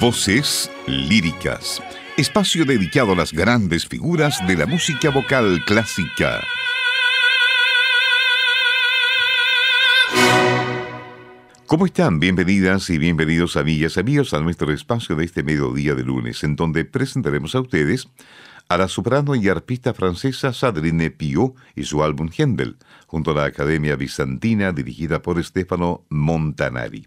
Voces líricas. Espacio dedicado a las grandes figuras de la música vocal clásica. ¿Cómo están? Bienvenidas y bienvenidos amigas amigos a nuestro espacio de este mediodía de lunes, en donde presentaremos a ustedes a la soprano y arpista francesa Sandrine Pio y su álbum Händel, junto a la Academia Bizantina dirigida por Stefano Montanari.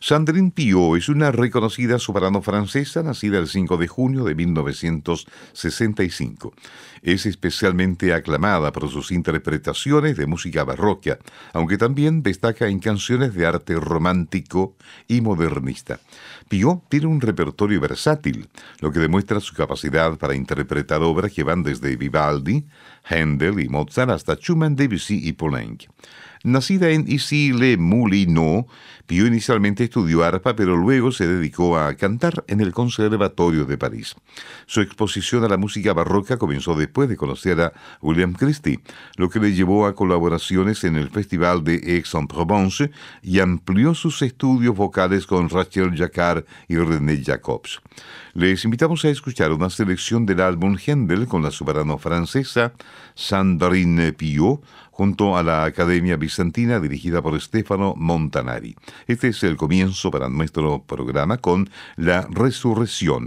Sandrine Pio es una reconocida soprano francesa nacida el 5 de junio de 1965. Es especialmente aclamada por sus interpretaciones de música barroca, aunque también destaca en canciones de arte romántico y modernista. Pio tiene un repertorio versátil, lo que demuestra su capacidad para interpretar obras que van desde Vivaldi, Handel y Mozart hasta Schumann, Debussy y Poulenc. Nacida en Issy-les-Moulineaux, Pio inicialmente estudió arpa, pero luego se dedicó a cantar en el Conservatorio de París. Su exposición a la música barroca comenzó después de conocer a William Christie, lo que le llevó a colaboraciones en el Festival de Aix-en-Provence y amplió sus estudios vocales con Rachel Jacquard y René Jacobs. Les invitamos a escuchar una selección del álbum Händel con la soprano francesa Sandrine Pio, junto a la Academia Bizantina dirigida por Stefano Montanari. Este es el comienzo para nuestro programa con La Resurrección.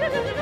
Liebe,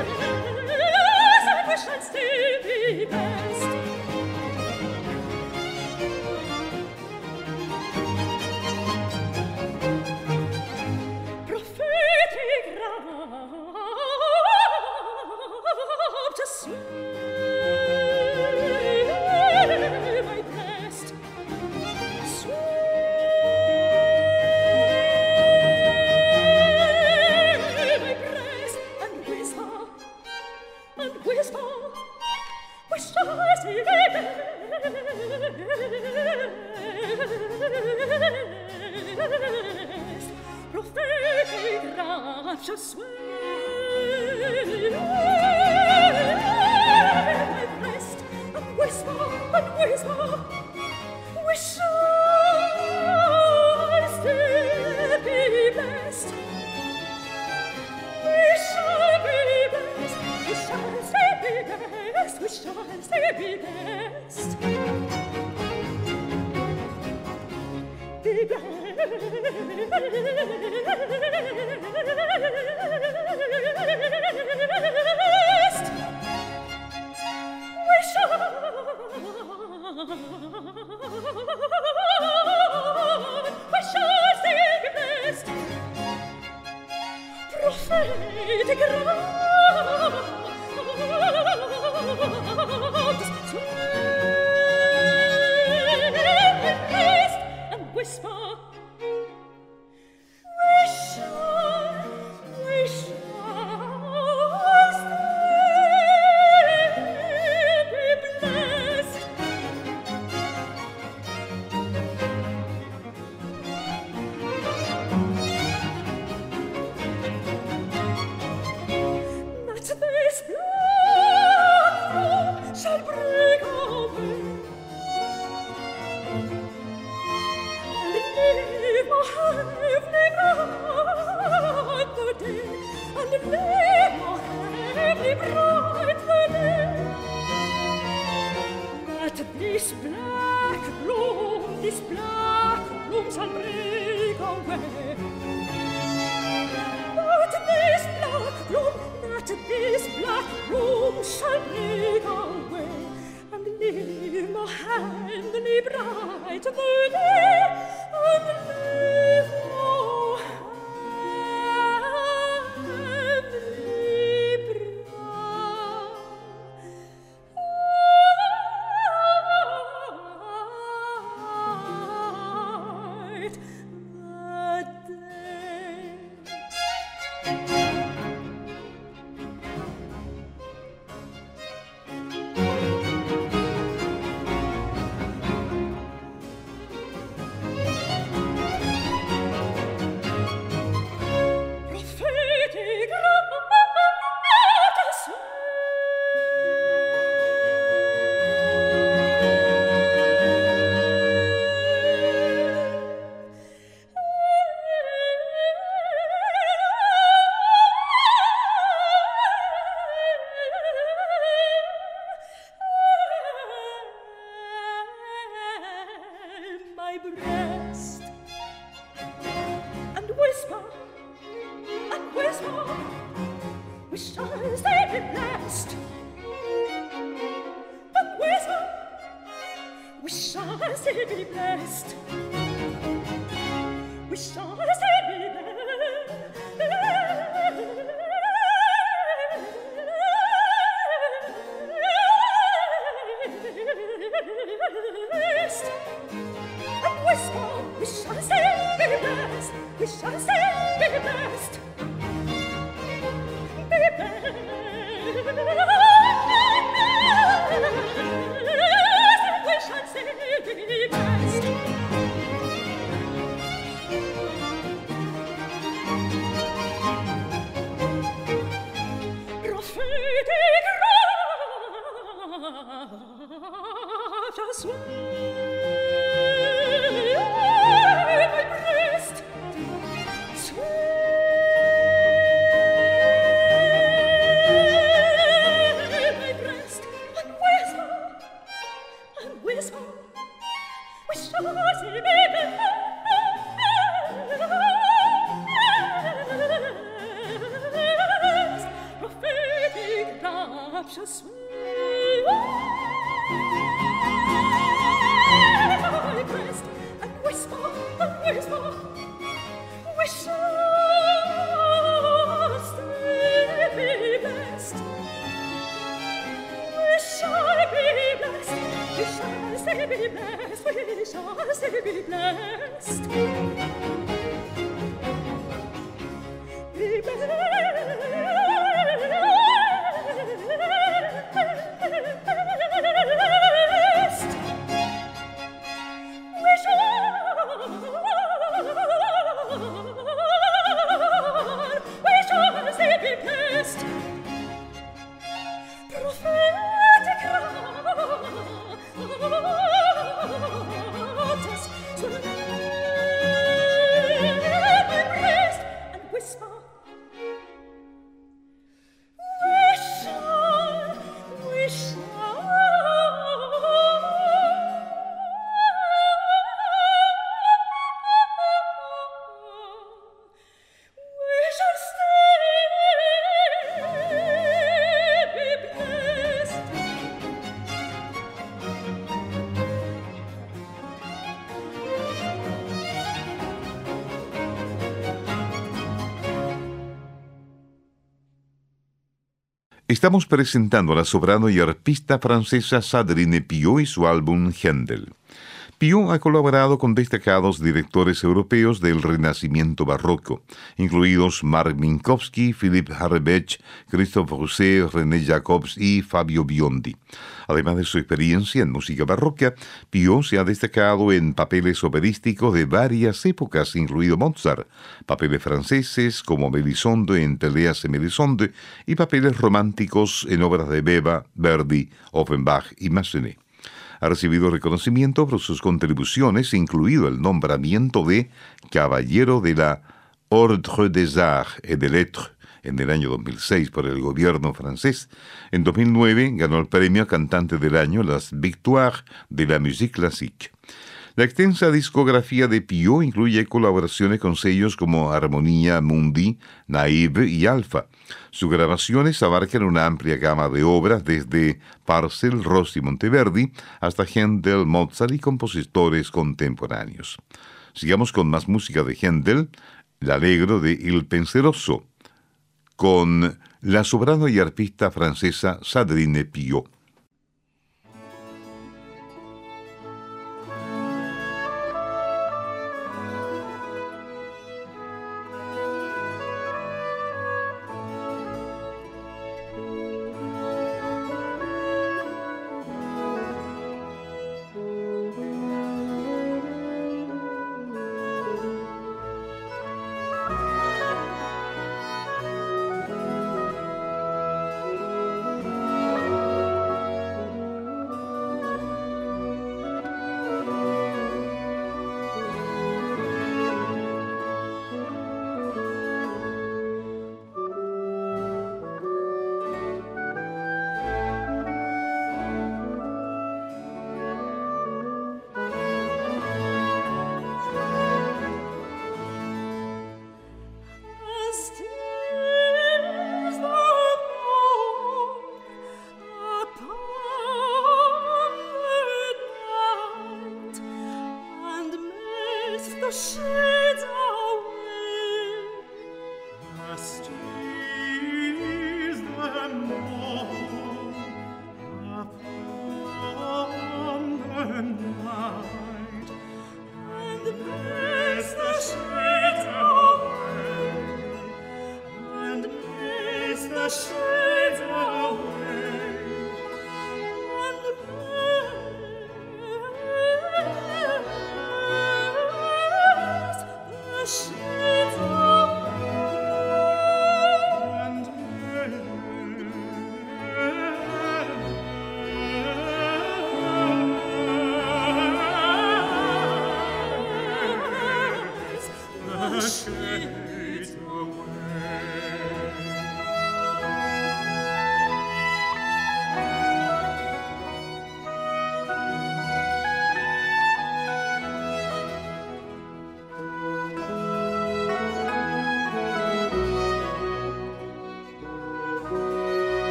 Zeit würde und Estamos presentando a la soprano y arpista francesa Sadrine Pio y su álbum Händel. Pio ha colaborado con destacados directores europeos del Renacimiento barroco, incluidos Mark Minkowski, Philippe Harbech, Christophe Rousset, René Jacobs y Fabio Biondi. Además de su experiencia en música barroca, Pio se ha destacado en papeles operísticos de varias épocas, incluido Mozart, papeles franceses como Melisonde en Teleas y Melisonde y papeles románticos en obras de Beba, Verdi, Offenbach y Massenet ha recibido reconocimiento por sus contribuciones, incluido el nombramiento de Caballero de la Ordre des Arts et des Lettres en el año 2006 por el gobierno francés. En 2009 ganó el premio Cantante del Año, las Victoires de la Musique Classique. La extensa discografía de Pio incluye colaboraciones con sellos como Armonía Mundi, Naive y Alfa. Sus grabaciones abarcan una amplia gama de obras desde Parcel, Rossi Monteverdi hasta Händel, Mozart y compositores contemporáneos. Sigamos con más música de Händel, el alegro de Il Penseroso, con la sobrano y arpista francesa Sadrine Pio.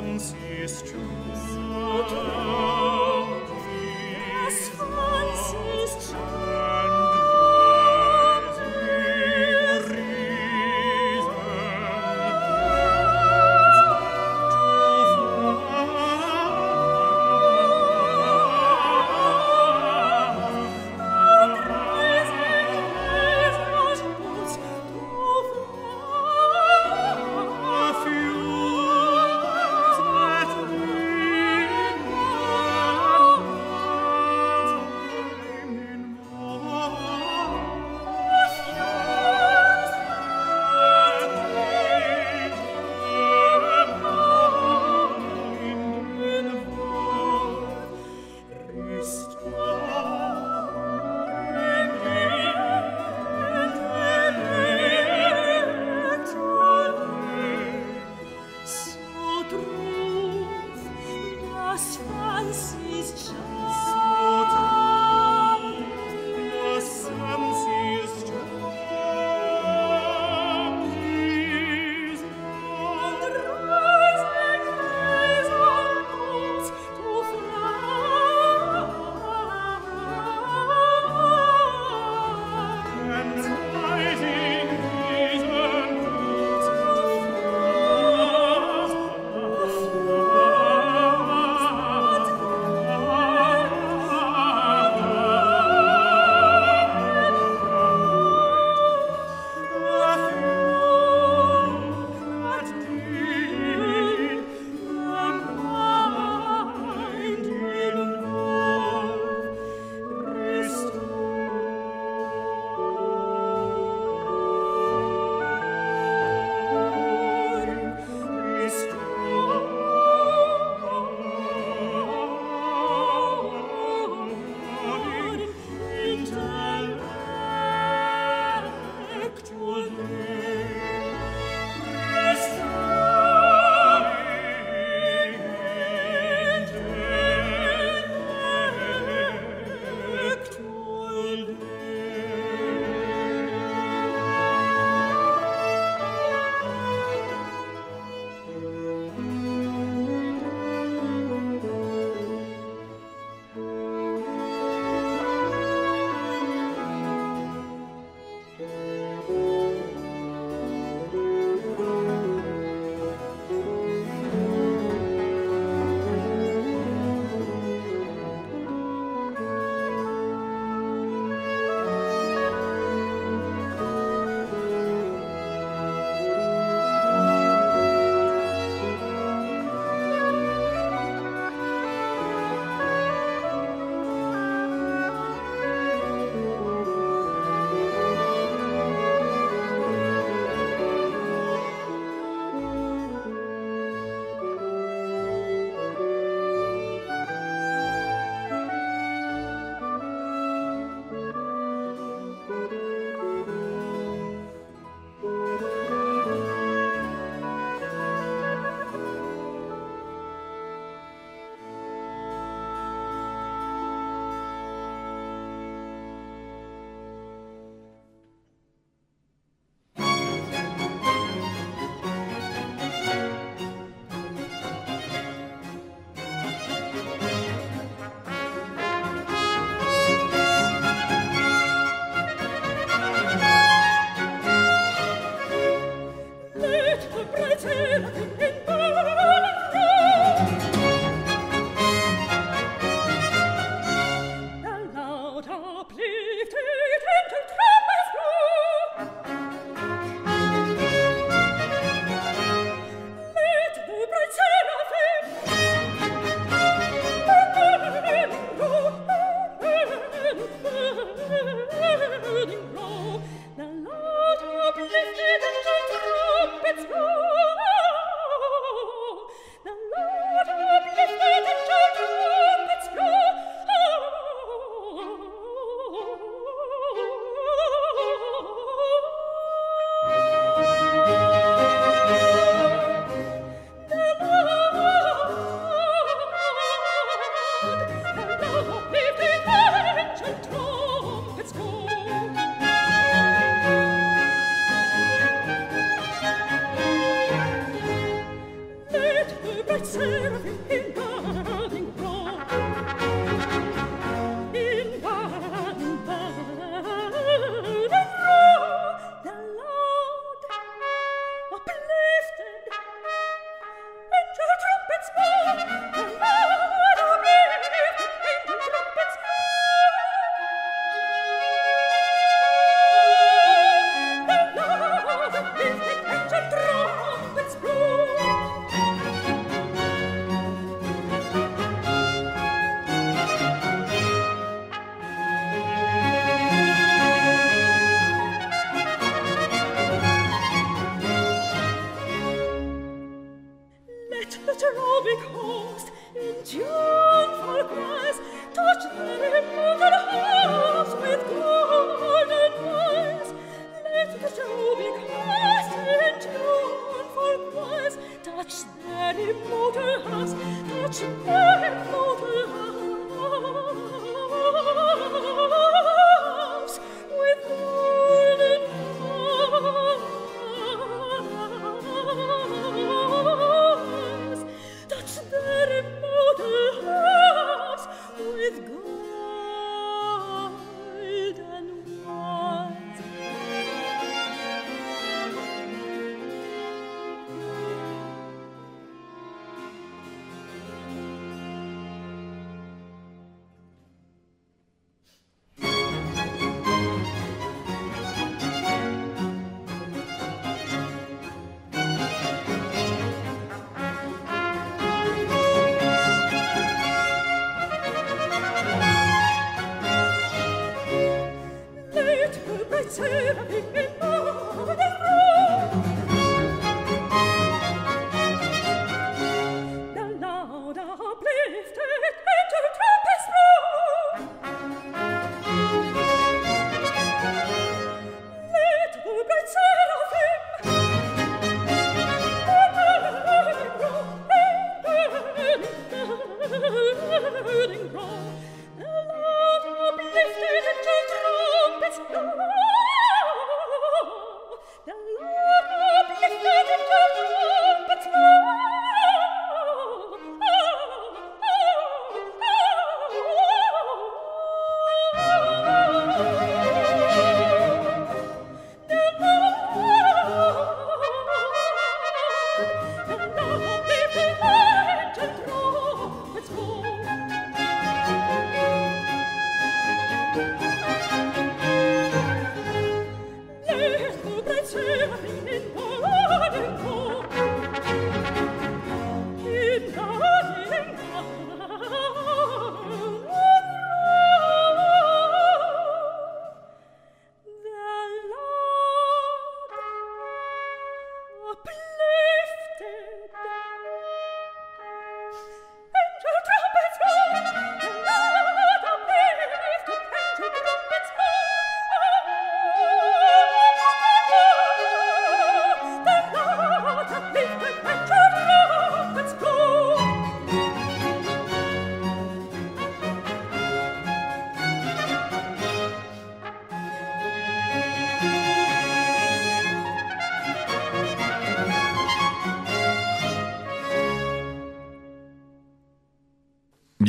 comes is true.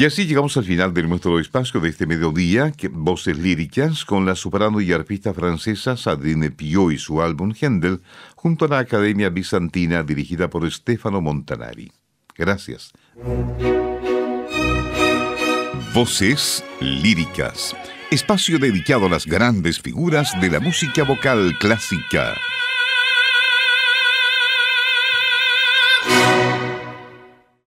Y así llegamos al final de nuestro espacio de este mediodía, voces líricas, con la soprano y arpista francesa Sadine Pio y su álbum Händel, junto a la Academia Bizantina dirigida por Stefano Montanari. Gracias. Voces líricas, espacio dedicado a las grandes figuras de la música vocal clásica.